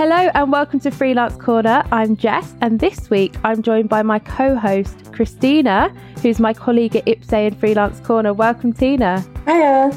Hello and welcome to Freelance Corner. I'm Jess, and this week I'm joined by my co host, Christina, who's my colleague at IPSE in Freelance Corner. Welcome, Tina. Hiya.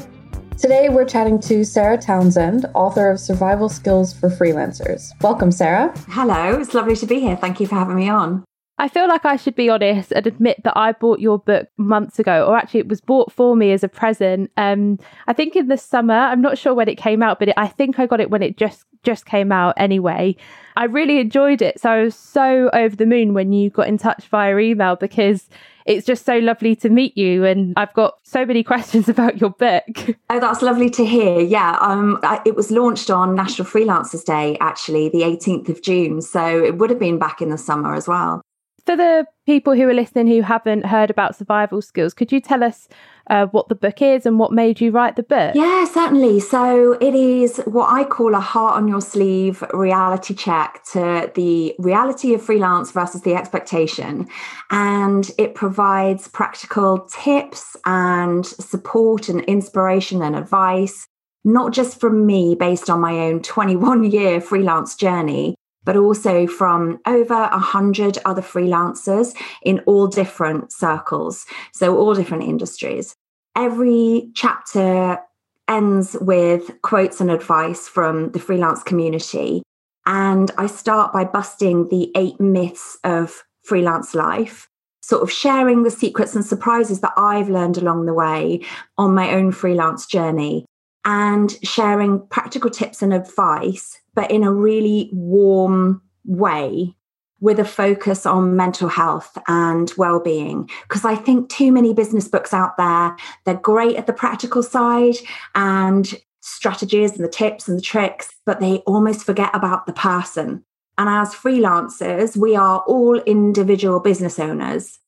Today we're chatting to Sarah Townsend, author of Survival Skills for Freelancers. Welcome, Sarah. Hello, it's lovely to be here. Thank you for having me on. I feel like I should be honest and admit that I bought your book months ago, or actually, it was bought for me as a present. Um, I think in the summer. I'm not sure when it came out, but it, I think I got it when it just just came out anyway. I really enjoyed it, so I was so over the moon when you got in touch via email because it's just so lovely to meet you and I've got so many questions about your book. Oh, that's lovely to hear. Yeah, um, it was launched on National Freelancers Day, actually, the 18th of June. So it would have been back in the summer as well. For the people who are listening who haven't heard about survival skills, could you tell us uh, what the book is and what made you write the book? Yeah, certainly. So it is what I call a heart on your sleeve reality check to the reality of freelance versus the expectation. And it provides practical tips and support and inspiration and advice, not just from me based on my own 21 year freelance journey, but also from over a hundred other freelancers in all different circles. So all different industries. Every chapter ends with quotes and advice from the freelance community. And I start by busting the eight myths of freelance life, sort of sharing the secrets and surprises that I've learned along the way on my own freelance journey and sharing practical tips and advice, but in a really warm way with a focus on mental health and well-being. Because i think too many business books out there they're great at the practical side and strategies and the tips and the tricks but they almost forget about the person. And as freelancers we are all individual business owners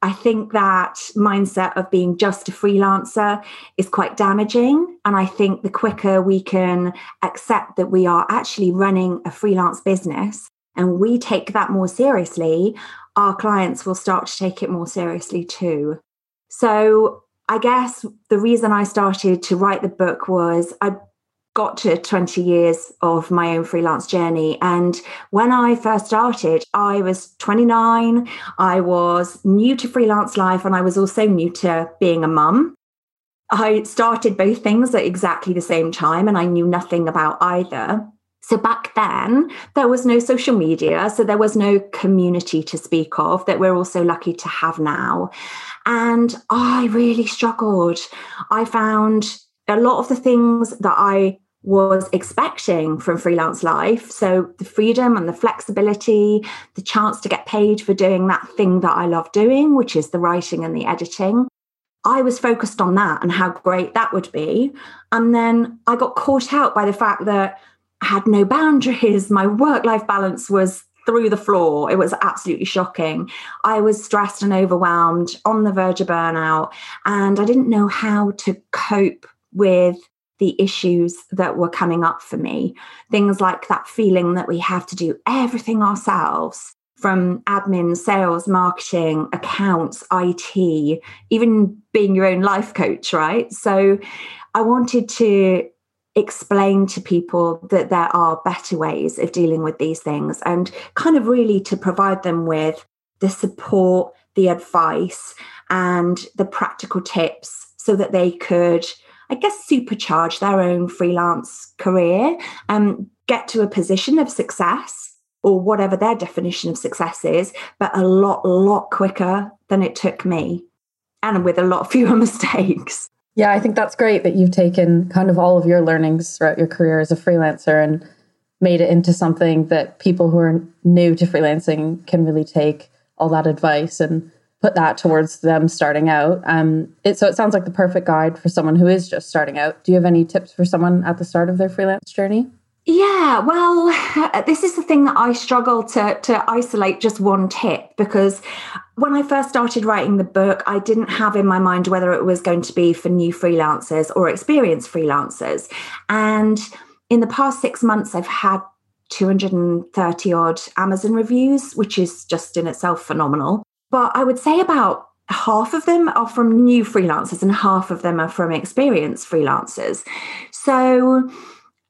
I think that mindset of being just a freelancer is quite damaging. And I think the quicker we can accept that we are actually running a freelance business and we take that more seriously, our clients will start to take it more seriously too. So I guess the reason I started to write the book was I got to 20 years of my own freelance journey. And when I first started, I was 29. I was new to freelance life and I was also new to being a mum. I started both things at exactly the same time and I knew nothing about either. So back then, there was no social media. So there was no community to speak of that we're also lucky to have now. And I really struggled. I found a lot of the things that I was expecting from freelance life. So the freedom and the flexibility, the chance to get paid for doing that thing that I love doing, which is the writing and the editing. I was focused on that and how great that would be. And then I got caught out by the fact that I had no boundaries. My work life balance was through the floor. It was absolutely shocking. I was stressed and overwhelmed, on the verge of burnout, and I didn't know how to cope with the issues that were coming up for me. Things like that feeling that we have to do everything ourselves from admin, sales, marketing, accounts, IT, even being your own life coach, right? So I wanted to explain to people that there are better ways of dealing with these things and kind of really to provide them with the support, the advice, and the practical tips so that they could I guess, supercharge their own freelance career and get to a position of success or whatever their definition of success is, but a lot, lot quicker than it took me and with a lot fewer mistakes. Yeah, I think that's great that you've taken kind of all of your learnings throughout your career as a freelancer and made it into something that people who are new to freelancing can really take all that advice and put that towards them starting out. Um, it, so it sounds like the perfect guide for someone who is just starting out. Do you have any tips for someone at the start of their freelance journey? Yeah, well, this is the thing that I struggle to to isolate just one tip because when I first started writing the book, I didn't have in my mind whether it was going to be for new freelancers or experienced freelancers. And in the past 6 months I've had 230 odd Amazon reviews, which is just in itself phenomenal. But I would say about half of them are from new freelancers and half of them are from experienced freelancers. So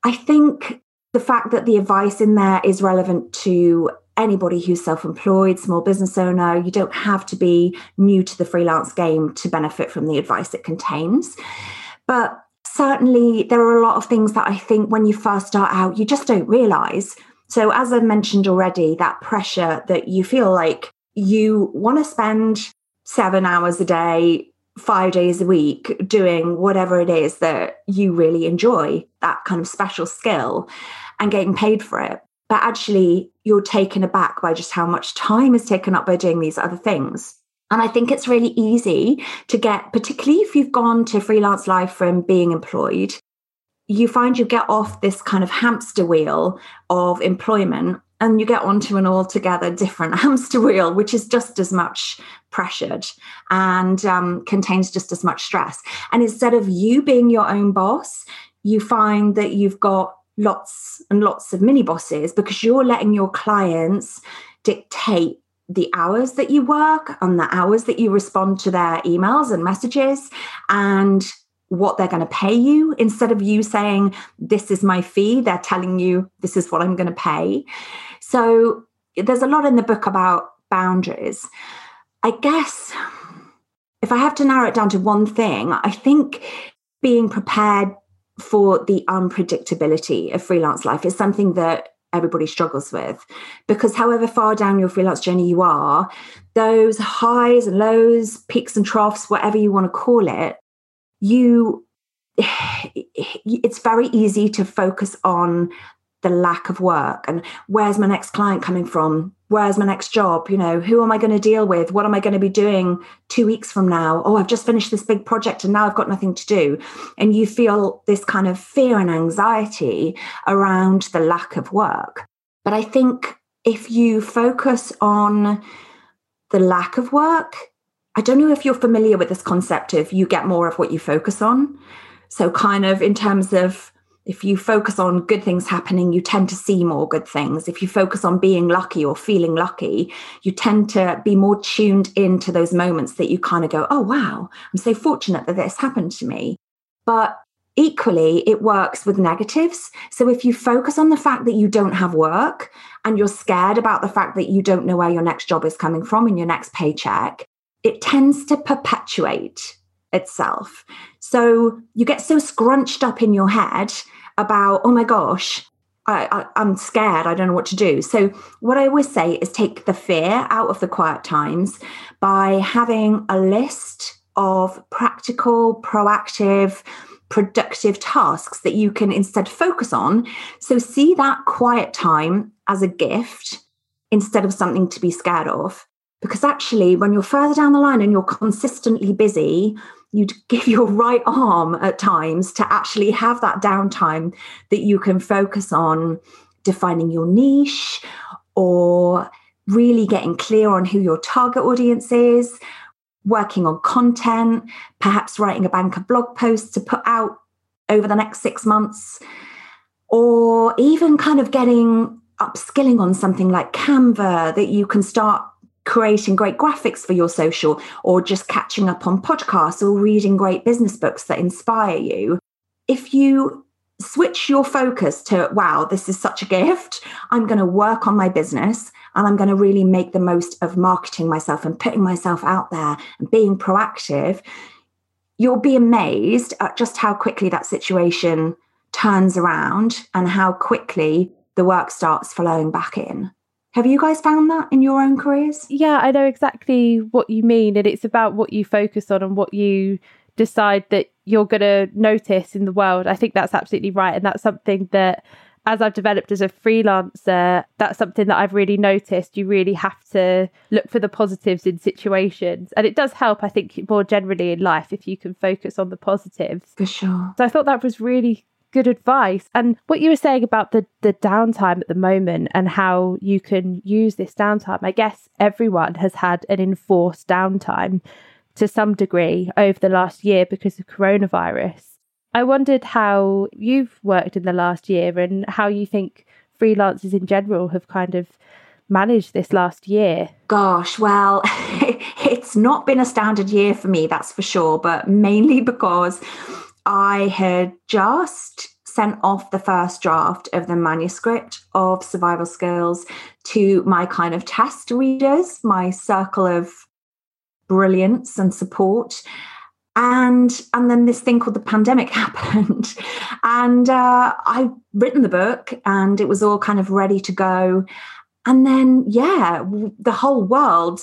I think the fact that the advice in there is relevant to anybody who's self employed, small business owner. You don't have to be new to the freelance game to benefit from the advice it contains. But certainly, there are a lot of things that I think when you first start out, you just don't realize. So, as I mentioned already, that pressure that you feel like you want to spend seven hours a day, five days a week doing whatever it is that you really enjoy, that kind of special skill, and getting paid for it. But actually, you're taken aback by just how much time is taken up by doing these other things. And I think it's really easy to get, particularly if you've gone to freelance life from being employed, you find you get off this kind of hamster wheel of employment and you get onto an altogether different hamster wheel, which is just as much pressured and um, contains just as much stress. And instead of you being your own boss, you find that you've got lots and lots of mini bosses because you're letting your clients dictate the hours that you work and the hours that you respond to their emails and messages and what they're going to pay you. Instead of you saying this is my fee they're telling you this is what i'm going to pay. So there's a lot in the book about boundaries. I guess if i have to narrow it down to one thing i think being prepared for the unpredictability of freelance life is something that everybody struggles with. Because however far down your freelance journey you are those highs and lows peaks and troughs whatever you want to call it you it's very easy to focus on the lack of work and where's my next client coming from? Where's my next job? You know who am i going to deal with? What am i going to be doing 2 weeks from now? Oh i've just finished this big project and now i've got nothing to do. And you feel this kind of fear and anxiety around the lack of work. But i think if you focus on the lack of work I don't know if you're familiar with this concept of you get more of what you focus on. So, kind of in terms of if you focus on good things happening, you tend to see more good things. If you focus on being lucky or feeling lucky, you tend to be more tuned into those moments that you kind of go, oh, wow, I'm so fortunate that this happened to me. But equally, it works with negatives. So if you focus on the fact that you don't have work and you're scared about the fact that you don't know where your next job is coming from and your next paycheck, it tends to perpetuate itself. So you get so scrunched up in your head about, oh my gosh, I, am scared. I don't know what to do. So, what I always say is take the fear out of the quiet times by having a list of practical, proactive, productive tasks that you can instead focus on. So, see that quiet time as a gift instead of something to be scared of. Because actually, when you're further down the line and you're consistently busy, you'd give your right arm at times to actually have that downtime that you can focus on defining your niche or really getting clear on who your target audience is, working on content, perhaps writing a bank of blog posts to put out over the next six months, or even kind of getting upskilling on something like Canva that you can start creating great graphics for your social or just catching up on podcasts or reading great business books that inspire you. If you switch your focus to, wow, this is such a gift, I'm going to work on my business and I'm going to really make the most of marketing myself and putting myself out there and being proactive, you'll be amazed at just how quickly that situation turns around and how quickly the work starts flowing back in. Have you guys found that in your own careers? Yeah, I know exactly what you mean. And it's about what you focus on and what you decide that you're going to notice in the world. I think that's absolutely right. And that's something that, as I've developed as a freelancer, that's something that I've really noticed. You really have to look for the positives in situations. And it does help, I think, more generally in life if you can focus on the positives. For sure. So I thought that was really good advice. And what you were saying about the the downtime at the moment and how you can use this downtime, I guess everyone has had an enforced downtime to some degree over the last year because of coronavirus. I wondered how you've worked in the last year and how you think freelancers in general have kind of managed this last year? Gosh, well, it's not been a standard year for me, that's for sure, but mainly because I had just sent off the first draft of the manuscript of survival skills to my kind of test readers, my circle of brilliance and support. And and then this thing called the pandemic happened. And uh, i written the book and it was all kind of ready to go. And then yeah the whole world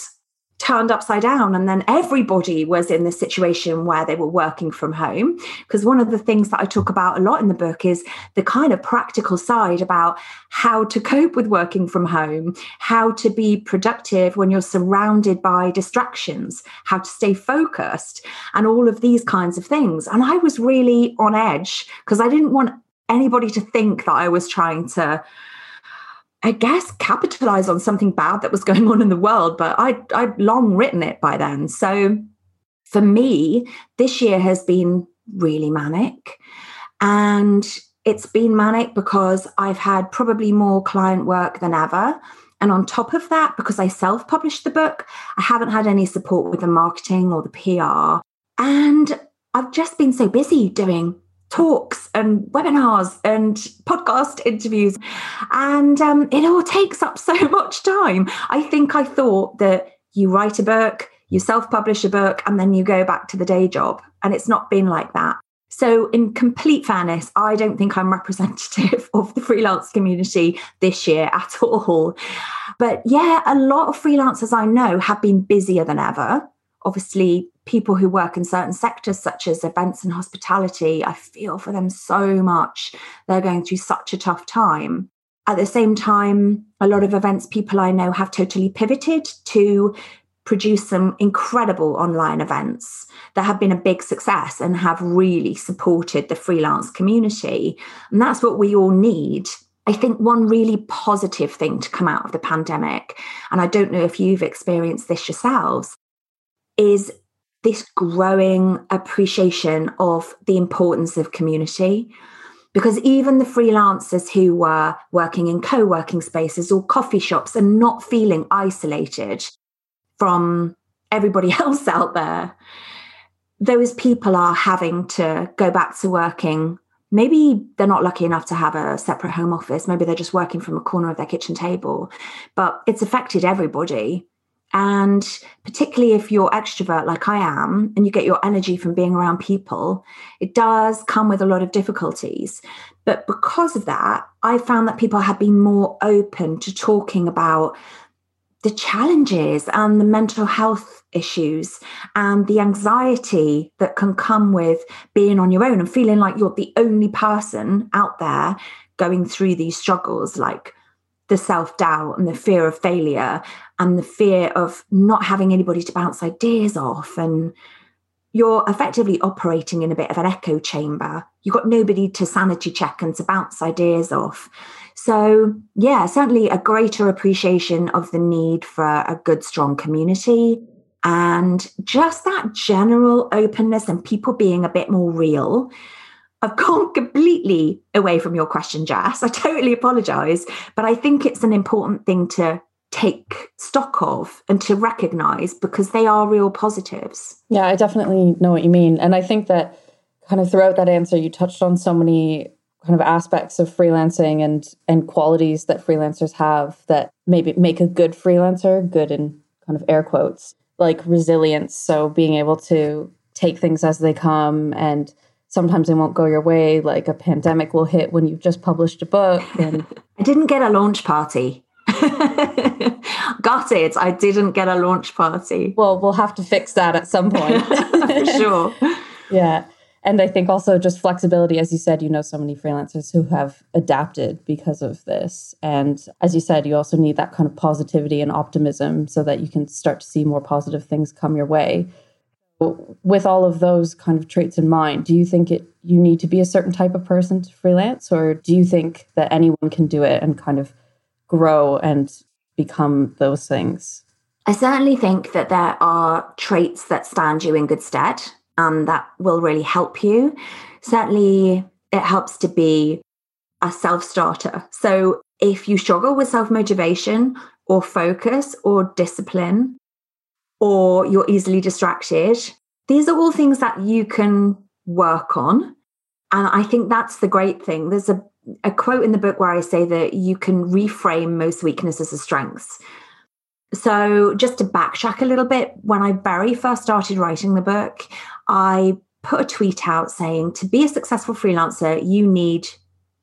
turned upside down and then everybody was in the situation where they were working from home. Because one of the things that I talk about a lot in the book is the kind of practical side about how to cope with working from home how to be productive when you're surrounded by distractions how to stay focused and all of these kinds of things. And I was really on edge because I didn't want anybody to think that I was trying to I guess, capitalize on something bad that was going on in the world, but I, I'd long written it by then. So for me, this year has been really manic. And it's been manic because I've had probably more client work than ever. And on top of that, because I self published the book, I haven't had any support with the marketing or the PR. And I've just been so busy doing talks and webinars and podcast interviews. And um, it all takes up so much time. I think I thought that you write a book, you self publish a book, and then you go back to the day job. And it's not been like that. So, in complete fairness, I don't think I'm representative of the freelance community this year at all. But yeah, a lot of freelancers I know have been busier than ever. Obviously, people who work in certain sectors such as events and hospitality i feel for them so much. They're going through such a tough time. At the same time a lot of events people i know have totally pivoted to produce some incredible online events that have been a big success and have really supported the freelance community. And that's what we all need. I think one really positive thing to come out of the pandemic, and I don't know if you've experienced this yourselves, is this growing appreciation of the importance of community. Because even the freelancers who were working in co working spaces or coffee shops and not feeling isolated from everybody else out there, those people are having to go back to working. Maybe they're not lucky enough to have a separate home office. Maybe they're just working from a corner of their kitchen table, but it's affected everybody. And particularly if you're extrovert like I am and you get your energy from being around people, it does come with a lot of difficulties. But because of that, I found that people have been more open to talking about the challenges and the mental health issues and the anxiety that can come with being on your own and feeling like you're the only person out there going through these struggles like the self doubt and the fear of failure and the fear of not having anybody to bounce ideas off. And you're effectively operating in a bit of an echo chamber. You've got nobody to sanity check and to bounce ideas off. So, yeah, certainly a greater appreciation of the need for a good, strong community and just that general openness and people being a bit more real I've gone completely away from your question, Jess. I totally apologize, but I think it's an important thing to take stock of and to recognize because they are real positives. Yeah, I definitely know what you mean. And I think that kind of throughout that answer, you touched on so many kind of aspects of freelancing and and qualities that freelancers have that maybe make a good freelancer, good in kind of air quotes, like resilience. So being able to take things as they come and sometimes it won't go your way like a pandemic will hit when you've just published a book and i didn't get a launch party. Got it. I didn't get a launch party. Well we'll have to fix that at some point. For sure. Yeah. And i think also just flexibility as you said you know so many freelancers who have adapted because of this. And as you said you also need that kind of positivity and optimism so that you can start to see more positive things come your way with all of those kind of traits in mind, do you think it you need to be a certain type of person to freelance, or do you think that anyone can do it and kind of grow and become those things? I certainly think that there are traits that stand you in good stead and that will really help you. Certainly, it helps to be a self starter. So, if you struggle with self motivation or focus or discipline, or you're easily distracted. These are all things that you can work on And I think that's the great thing. There's a, a quote in the book where I say that you can reframe most weaknesses as strengths. So, just to backtrack a little bit, when I very first started writing the book, I put a tweet out saying to be a successful freelancer, you need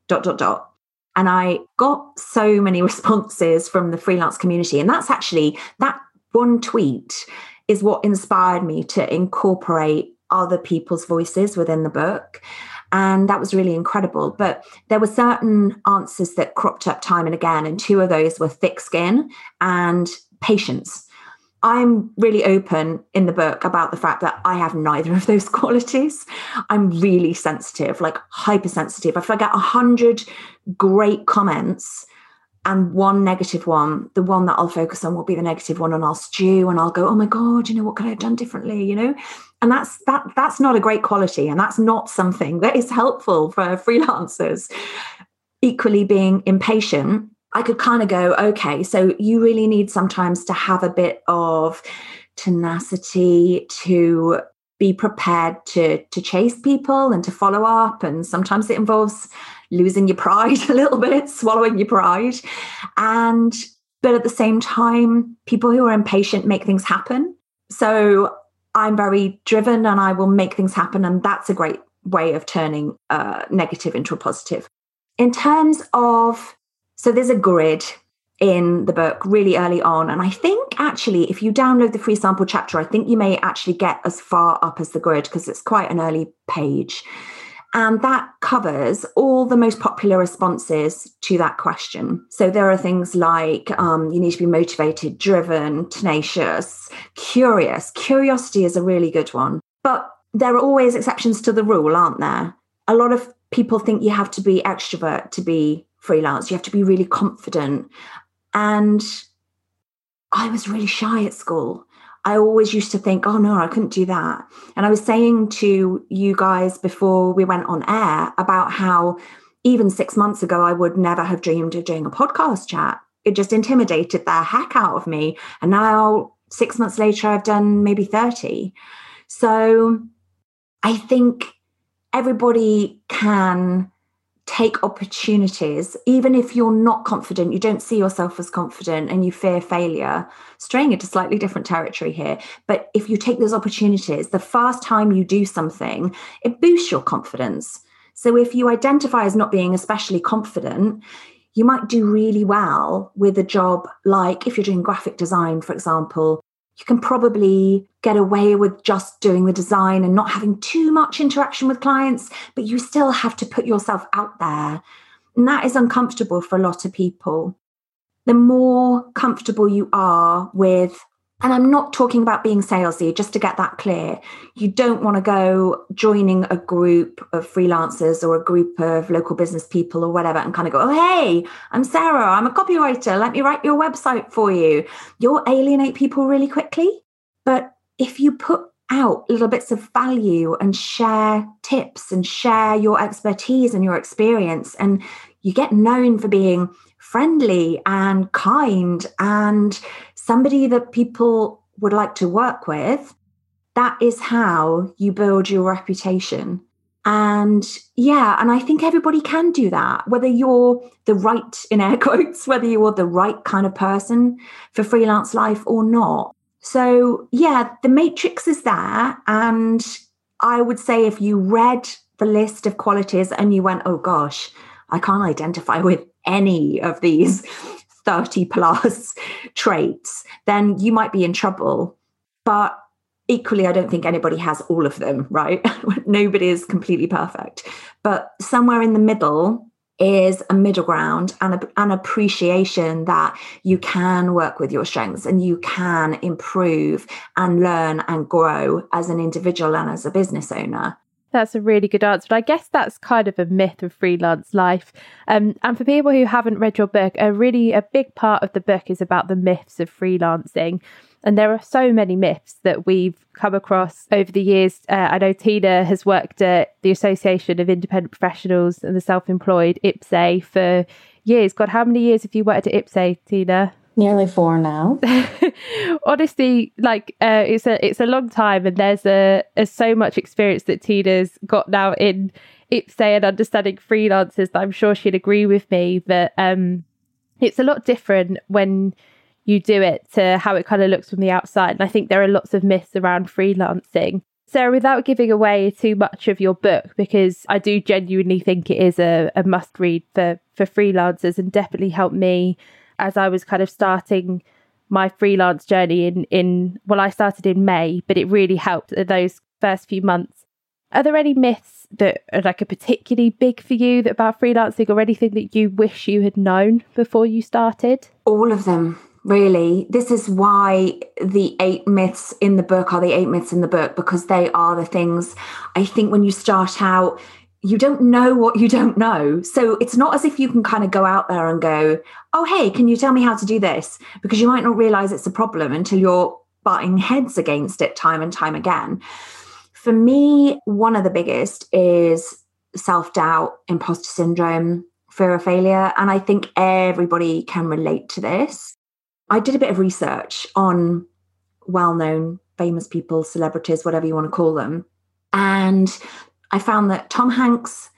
dot, dot, dot. And I got so many responses from the freelance community. And that's actually that one tweet is what inspired me to incorporate other people's voices within the book. And that was really incredible. But there were certain answers that cropped up time and again. And two of those were thick skin and patience. I'm really open in the book about the fact that I have neither of those qualities. I'm really sensitive, like hypersensitive. If I get a hundred great comments and one negative one, the one that I'll focus on will be the negative one, and I'll stew and I'll go, "Oh my god, you know what could I have done differently?" You know, and that's that. That's not a great quality, and that's not something that is helpful for freelancers. Equally, being impatient I could kind of go, okay, so you really need sometimes to have a bit of tenacity to be prepared to to chase people and to follow up and sometimes it involves losing your pride a little bit swallowing your pride and but at the same time people who are impatient make things happen so i'm very driven and i will make things happen and that's a great way of turning a negative into a positive in terms of so there's a grid in the book really early on. And I think actually, if you download the free sample chapter, I think you may actually get as far up as the grid because it's quite an early page. And that covers all the most popular responses to that question. So there are things like um, you need to be motivated, driven, tenacious, curious. Curiosity is a really good one. But there are always exceptions to the rule, aren't there? A lot of people think you have to be extrovert to be freelance. You have to be really confident. And I was really shy at school. I always used to think, oh no, I couldn't do that. And I was saying to you guys before we went on air about how even six months ago, I would never have dreamed of doing a podcast chat. It just intimidated the heck out of me. And now, six months later, I've done maybe 30. So I think everybody can take opportunities, even if you're not confident, you don't see yourself as confident and you fear failure, straying into slightly different territory here. But if you take those opportunities, the first time you do something, it boosts your confidence. So if you identify as not being especially confident, you might do really well with a job like if you're doing graphic design, for example, you can probably get away with just doing the design and not having too much interaction with clients, but you still have to put yourself out there. And that is uncomfortable for a lot of people. The more comfortable you are with and I'm not talking about being salesy, just to get that clear. You don't want to go joining a group of freelancers or a group of local business people or whatever and kind of go, oh, hey, I'm Sarah, I'm a copywriter. Let me write your website for you. You'll alienate people really quickly. But if you put out little bits of value and share tips and share your expertise and your experience, and you get known for being friendly and kind and somebody that people would like to work with, that is how you build your reputation. And yeah, and I think everybody can do that, whether you're the right, in air quotes, whether you're the right kind of person for freelance life or not. So yeah, the matrix is there. And I would say if you read the list of qualities and you went, oh gosh, I can't identify with any of these 30 plus traits, then you might be in trouble. But equally, I don't think anybody has all of them, right? Nobody is completely perfect. But somewhere in the middle is a middle ground and a, an appreciation that you can work with your strengths and you can improve and learn and grow as an individual and as a business owner. That's a really good answer. But I guess that's kind of a myth of freelance life. Um, and for people who haven't read your book, a really a big part of the book is about the myths of freelancing. And there are so many myths that we've come across over the years. Uh, I know Tina has worked at the Association of Independent Professionals and the Self Employed, IPSE, for years. God, how many years have you worked at IPSE, Tina? Nearly four now honestly like uh, it's a it's a long time and there's a, so much experience that tina's got now in Ipse and understanding freelancers that I'm sure she'd agree with me that um, it's a lot different when you do it to how it kind of looks from the outside. And I think there are lots of myths around freelancing. Sarah, without giving away too much of your book, because I do genuinely think it is a, a must read for, for freelancers and definitely helped me as I was kind of starting my freelance journey in, in well, I started in May, but it really helped those first few months. Are there any myths that are like a particularly big for you that about freelancing or anything that you wish you had known before you started? All of them really. This is why the eight myths in the book are the eight myths in the book because they are the things I think when you start out, you don't know what you don't know. So it's not as if you can kind of go out there and go, oh, hey, can you tell me how to do this? Because you might not realize it's a problem until you're butting heads against it time and time again. For me, one of the biggest is self doubt, imposter syndrome, fear of failure. And I think everybody can relate to this. I did a bit of research on well known, famous people, celebrities, whatever you want to call them. And I found that Tom Hanks,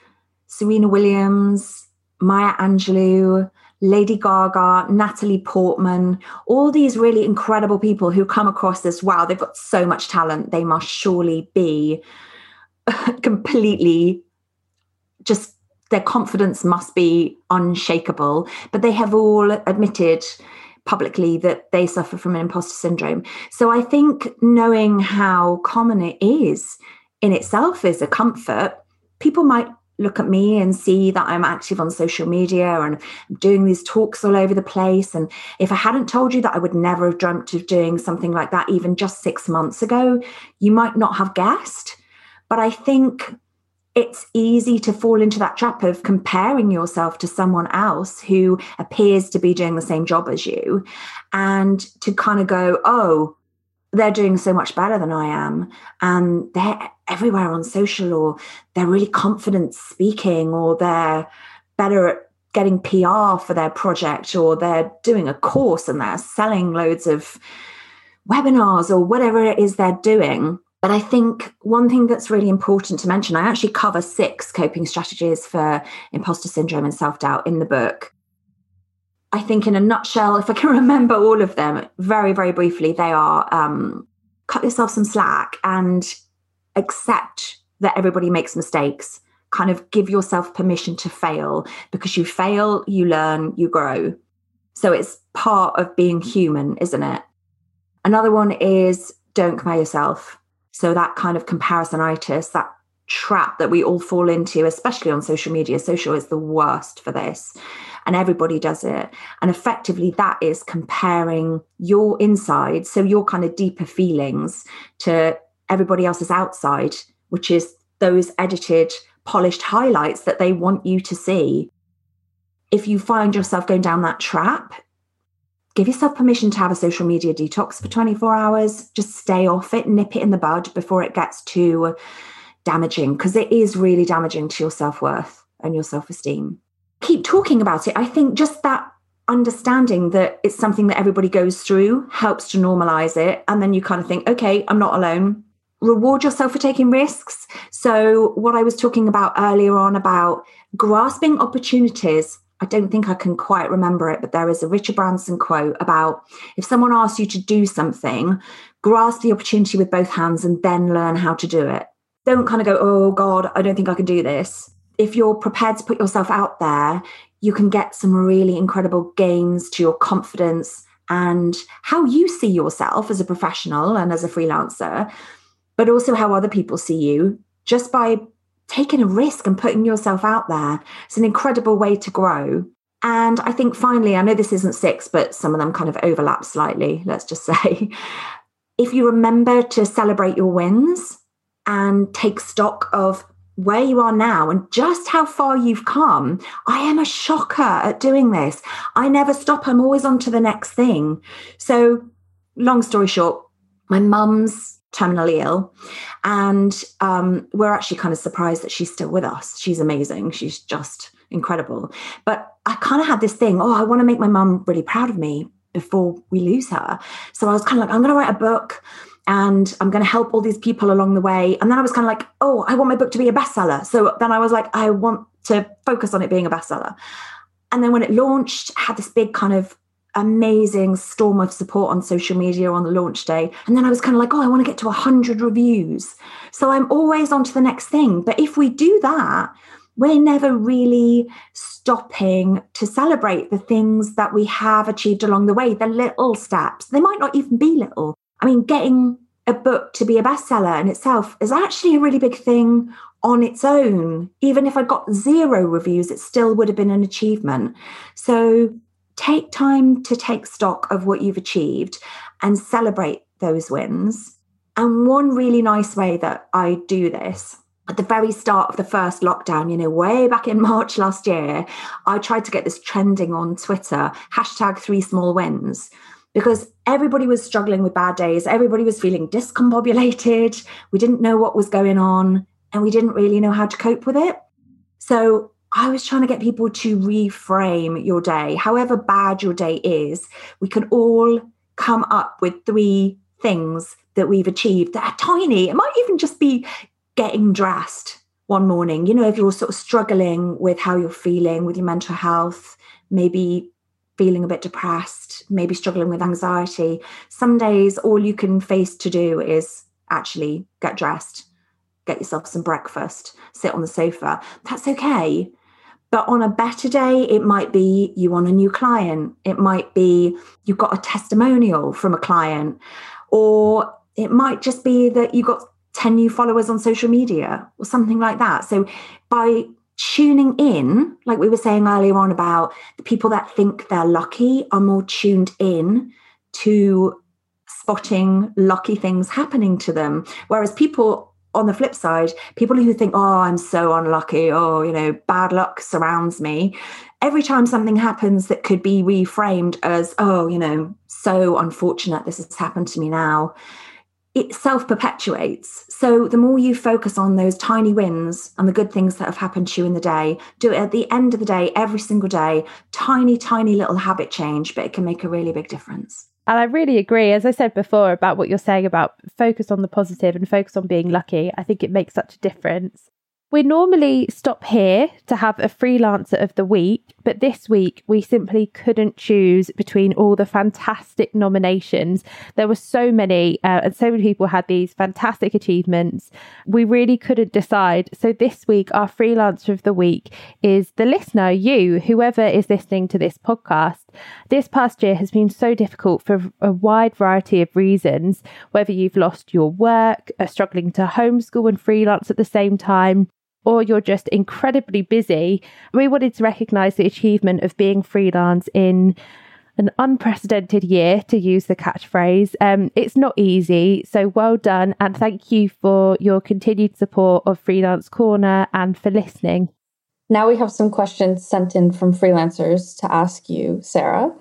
Serena Williams, Maya Angelou, Lady Gaga, Natalie Portman, all these really incredible people who come across as wow, they've got so much talent. They must surely be completely just their confidence must be unshakable. But they have all admitted publicly that they suffer from an imposter syndrome. So I think knowing how common it is in itself is a comfort. People might look at me and see that I'm active on social media and doing these talks all over the place. And if I hadn't told you that I would never have dreamt of doing something like that even just six months ago, you might not have guessed. But I think it's easy to fall into that trap of comparing yourself to someone else who appears to be doing the same job as you and to kind of go, oh, they're doing so much better than I am. And they're everywhere on social, or they're really confident speaking, or they're better at getting PR for their project, or they're doing a course and they're selling loads of webinars, or whatever it is they're doing. But I think one thing that's really important to mention, I actually cover six coping strategies for imposter syndrome and self doubt in the book. I think, in a nutshell, if I can remember all of them very, very briefly, they are um, cut yourself some slack and accept that everybody makes mistakes. Kind of give yourself permission to fail because you fail, you learn, you grow. So it's part of being human, isn't it? Another one is don't compare yourself so that kind of comparisonitis, that trap that we all fall into, especially on social media, social is the worst for this. And everybody does it. And effectively, that is comparing your inside, so your kind of deeper feelings, to everybody else's outside, which is those edited, polished highlights that they want you to see. If you find yourself going down that trap, give yourself permission to have a social media detox for 24 hours. Just stay off it, nip it in the bud before it gets too damaging, because it is really damaging to your self worth and your self esteem. Keep talking about it. I think just that understanding that it's something that everybody goes through helps to normalize it. And then you kind of think, okay, I'm not alone. Reward yourself for taking risks. So, what I was talking about earlier on about grasping opportunities I don't think I can quite remember it, but there is a Richard Branson quote about if someone asks you to do something, grasp the opportunity with both hands and then learn how to do it. Don't kind of go, oh God, I don't think I can do this. If you're prepared to put yourself out there, you can get some really incredible gains to your confidence and how you see yourself as a professional and as a freelancer, but also how other people see you just by taking a risk and putting yourself out there. It's an incredible way to grow. And I think finally, I know this isn't six, but some of them kind of overlap slightly, let's just say. If you remember to celebrate your wins and take stock of where you are now and just how far you've come. I am a shocker at doing this. I never stop. I'm always on to the next thing. So, long story short, my mum's terminally ill. And um, we're actually kind of surprised that she's still with us. She's amazing. She's just incredible. But I kind of had this thing oh, I want to make my mum really proud of me before we lose her. So I was kind of like, I'm going to write a book. and I'm going to help all these people along the way. And then I was kind of like, oh, I want my book to be a bestseller. So then I was like, I want to focus on it being a bestseller. And then when it launched, had this big kind of amazing storm of support on social media on the launch day. And then I was kind of like, oh, I want to get to 100 reviews. So I'm always on to the next thing. But if we do that, we're never really stopping to celebrate the things that we have achieved along the way, the little steps. They might not even be little. I mean, getting a book to be a bestseller in itself is actually a really big thing on its own. Even if I got zero reviews, it still would have been an achievement. So take time to take stock of what you've achieved and celebrate those wins. And one really nice way that I do this at the very start of the first lockdown, you know, way back in March last year, I tried to get this trending on Twitter hashtag three small wins because everybody was struggling with bad days. Everybody was feeling discombobulated. We didn't know what was going on and we didn't really know how to cope with it. So I was trying to get people to reframe your day. However bad your day is, we can all come up with three things that we've achieved that are tiny. It might even just be getting dressed one morning. You know, if you're sort of struggling with how you're feeling with your mental health, maybe feeling a bit depressed, maybe struggling with anxiety, some days all you can face to do is actually get dressed, get yourself some breakfast, sit on the sofa. That's okay. But on a better day, it might be you want a new client. It might be you've got a testimonial from a client. Or it might just be that you got 10 new followers on social media or something like that. So by tuning in, like we were saying earlier on about the people that think they're lucky are more tuned in to spotting lucky things happening to them. Whereas people on the flip side, people who think, oh, I'm so unlucky, oh, you know, bad luck surrounds me. Every time something happens that could be reframed as, oh, you know, so unfortunate this has happened to me now, it self perpetuates. So the more you focus on those tiny wins and the good things that have happened to you in the day, do it at the end of the day, every single day, tiny, tiny little habit change, but it can make a really big difference. And I really agree, as I said before, about what you're saying about focus on the positive and focus on being lucky. I think it makes such a difference. We normally stop here to have a freelancer of the week, but this week we simply couldn't choose between all the fantastic nominations. There were so many, uh, and so many people had these fantastic achievements. We really couldn't decide. So this week, our freelancer of the week is the listener, you, whoever is listening to this podcast. This past year has been so difficult for a wide variety of reasons, whether you've lost your work, are struggling to homeschool and freelance at the same time or you're just incredibly busy. We wanted to recognise the achievement of being freelance in an unprecedented year, to use the catchphrase. Um, it's not easy, so well done, and thank you for your continued support of Freelance Corner and for listening. Now we have some questions sent in from freelancers to ask you, Sarah.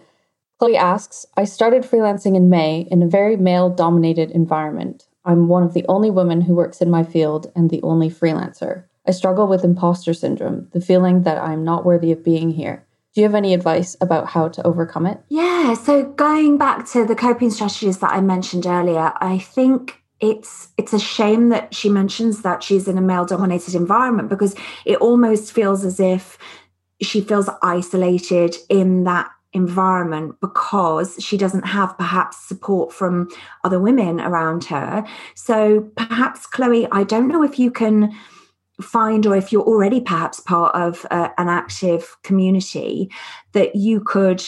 Chloe asks I started freelancing in May in a very male dominated environment. I'm one of the only women who works in my field and the only freelancer. I struggle with imposter syndrome, the feeling that I'm not worthy of being here. Do you have any advice about how to overcome it? Yeah, so going back to the coping strategies that I mentioned earlier, I think it's it's a shame that she mentions that she's in a male dominated environment because it almost feels as if she feels isolated in that environment because she doesn't have perhaps support from other women around her. So perhaps Chloe, I don't know if you can find or if you're already perhaps part of uh, an active community that you could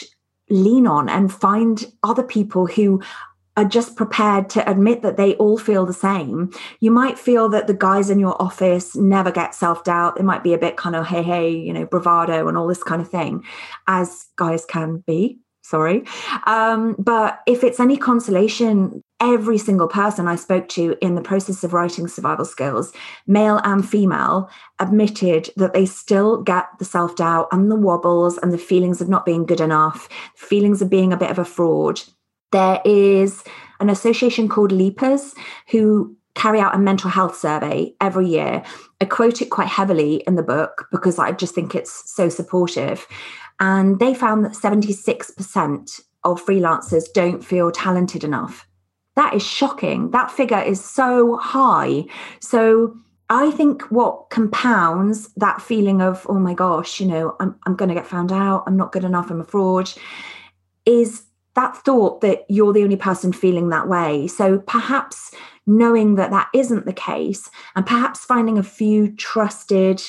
lean on and find other people who are just prepared to admit that they all feel the same. You might feel that the guys in your office never get self doubt. They might be a bit kind of, hey, hey, you know, bravado and all this kind of thing, as guys can be. Sorry. Um, but if it's any consolation, every single person I spoke to in the process of writing survival skills, male and female, admitted that they still get the self doubt and the wobbles and the feelings of not being good enough, feelings of being a bit of a fraud. There is an association called LEAPers who carry out a mental health survey every year. I quote it quite heavily in the book because I just think it's so supportive. And they found that 76% of freelancers don't feel talented enough that is shocking. That figure is so high. So I think what compounds that feeling of, oh my gosh, you know, I'm, I'm going to get found out, I'm not good enough, I'm a fraud, is that thought that you're the only person feeling that way. So perhaps knowing that that isn't the case, and perhaps finding a few trusted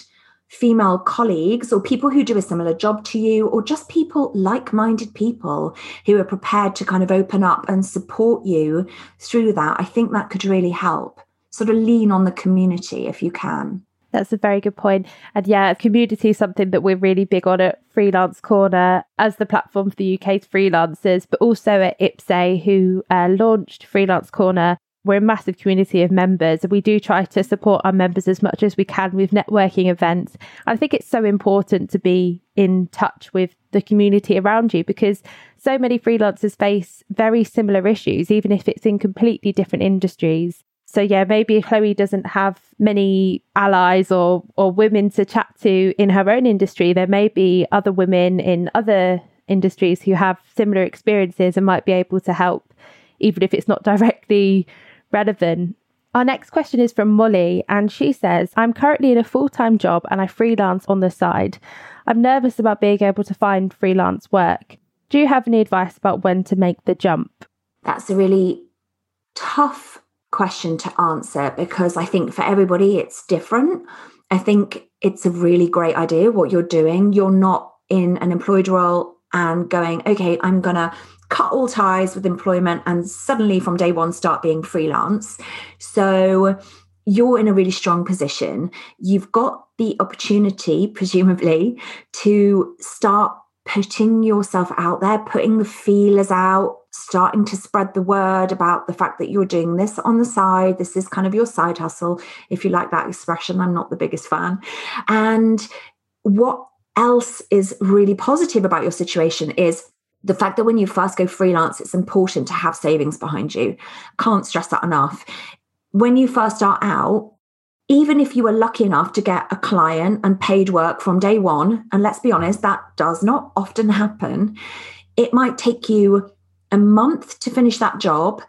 female colleagues or people who do a similar job to you, or just people, like minded people who are prepared to kind of open up and support you through that, I think that could really help sort of lean on the community if you can. That's a very good point. And yeah, community is something that we're really big on at Freelance Corner as the platform for the UK's freelancers, but also at IPSE, who uh, launched Freelance Corner. We're a massive community of members, we do try to support our members as much as we can with networking events. I think it's so important to be in touch with the community around you because so many freelancers face very similar issues, even if it's in completely different industries. So yeah, maybe Chloe doesn't have many allies or or women to chat to in her own industry. There may be other women in other industries who have similar experiences and might be able to help, even if it's not directly relevant. Our next question is from Molly, and she says, I'm currently in a full time job and I freelance on the side. I'm nervous about being able to find freelance work. Do you have any advice about when to make the jump? That's a really tough question to answer because I think for everybody it's different. I think it's a really great idea what you're doing. You're not in an employed role and going, okay, I'm going to cut all ties with employment and suddenly from day one start being freelance. So you're in a really strong position. You've got the opportunity, presumably, to start putting yourself out there, putting the feelers out, starting to spread the word about the fact that you're doing this on the side. This is kind of your side hustle, if you like that expression. I'm not the biggest fan. And what else is really positive about your situation is the fact that when you first go freelance, it's important to have savings behind you. Can't stress that enough. When you first start out, even if you were lucky enough to get a client and paid work from day one, and let's be honest, that does not often happen, it might take you a month to finish that job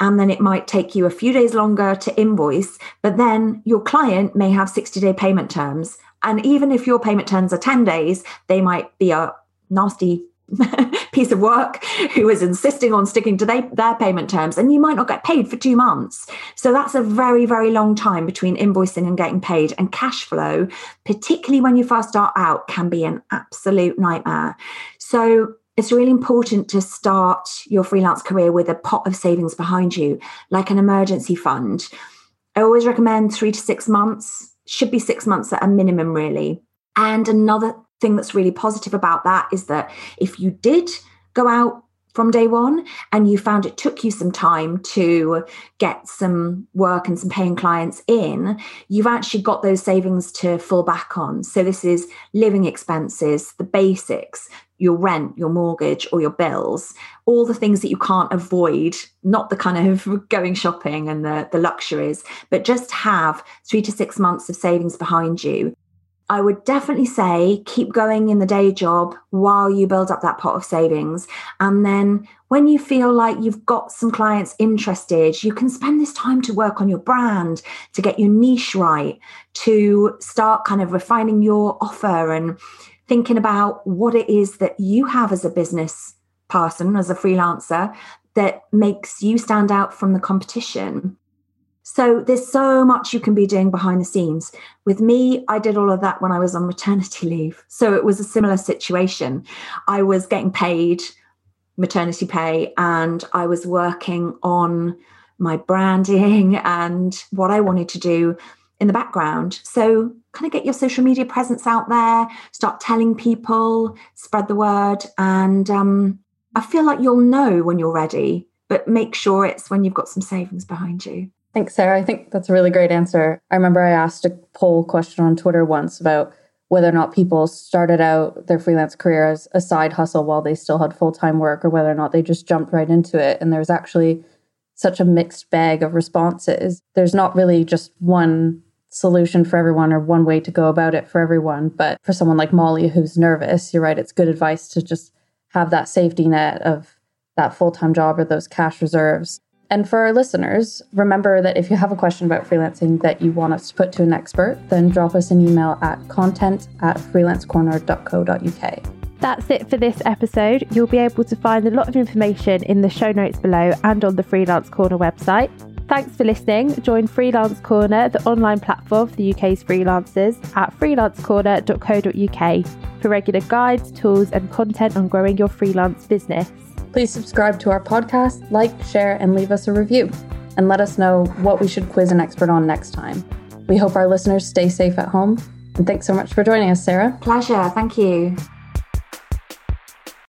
and then it might take you a few days longer to invoice but then your client may have 60 day payment terms and even if your payment terms are 10 days they might be a nasty piece of work who is insisting on sticking to they, their payment terms and you might not get paid for two months so that's a very very long time between invoicing and getting paid and cash flow particularly when you first start out can be an absolute nightmare so it's really important to start your freelance career with a pot of savings behind you, like an emergency fund. I always recommend three to six months, should be six months at a minimum, really. And another thing that's really positive about that is that if you did go out from day one and you found it took you some time to get some work and some paying clients in, you've actually got those savings to fall back on. So, this is living expenses, the basics, your rent, your mortgage, or your bills, all the things that you can't avoid, not the kind of going shopping and the, the luxuries, but just have three to six months of savings behind you. I would definitely say keep going in the day job while you build up that pot of savings. And then when you feel like you've got some clients interested, you can spend this time to work on your brand, to get your niche right, to start kind of refining your offer and thinking about what it is that you have as a business person, as a freelancer, that makes you stand out from the competition. So there's so much you can be doing behind the scenes. With me, I did all of that when I was on maternity leave. So it was a similar situation. I was getting paid maternity pay and I was working on my branding and what I wanted to do in the background. So, kind of get your social media presence out there, start telling people, spread the word. And um, I feel like you'll know when you're ready, but make sure it's when you've got some savings behind you. Thanks, Sarah. I think that's a really great answer. I remember I asked a poll question on Twitter once about whether or not people started out their freelance career as a side hustle while they still had full time work, or whether or not they just jumped right into it. And there's actually such a mixed bag of responses. There's not really just one solution for everyone or one way to go about it for everyone. But for someone like Molly who's nervous, you're right, it's good advice to just have that safety net of that full time job or those cash reserves. And for our listeners, remember that if you have a question about freelancing that you want us to put to an expert, then drop us an email at content at freelancecorner.co.uk. That's it for this episode. You'll be able to find a lot of information in the show notes below and on the Freelance Corner website. Thanks for listening. Join Freelance Corner, the online platform for the UK's freelancers, at freelancecorner.co.uk for regular guides, tools, and content on growing your freelance business. Please subscribe to our podcast, like, share, and leave us a review. And let us know what we should quiz an expert on next time. We hope our listeners stay safe at home. And thanks so much for joining us, Sarah. Pleasure. Thank you.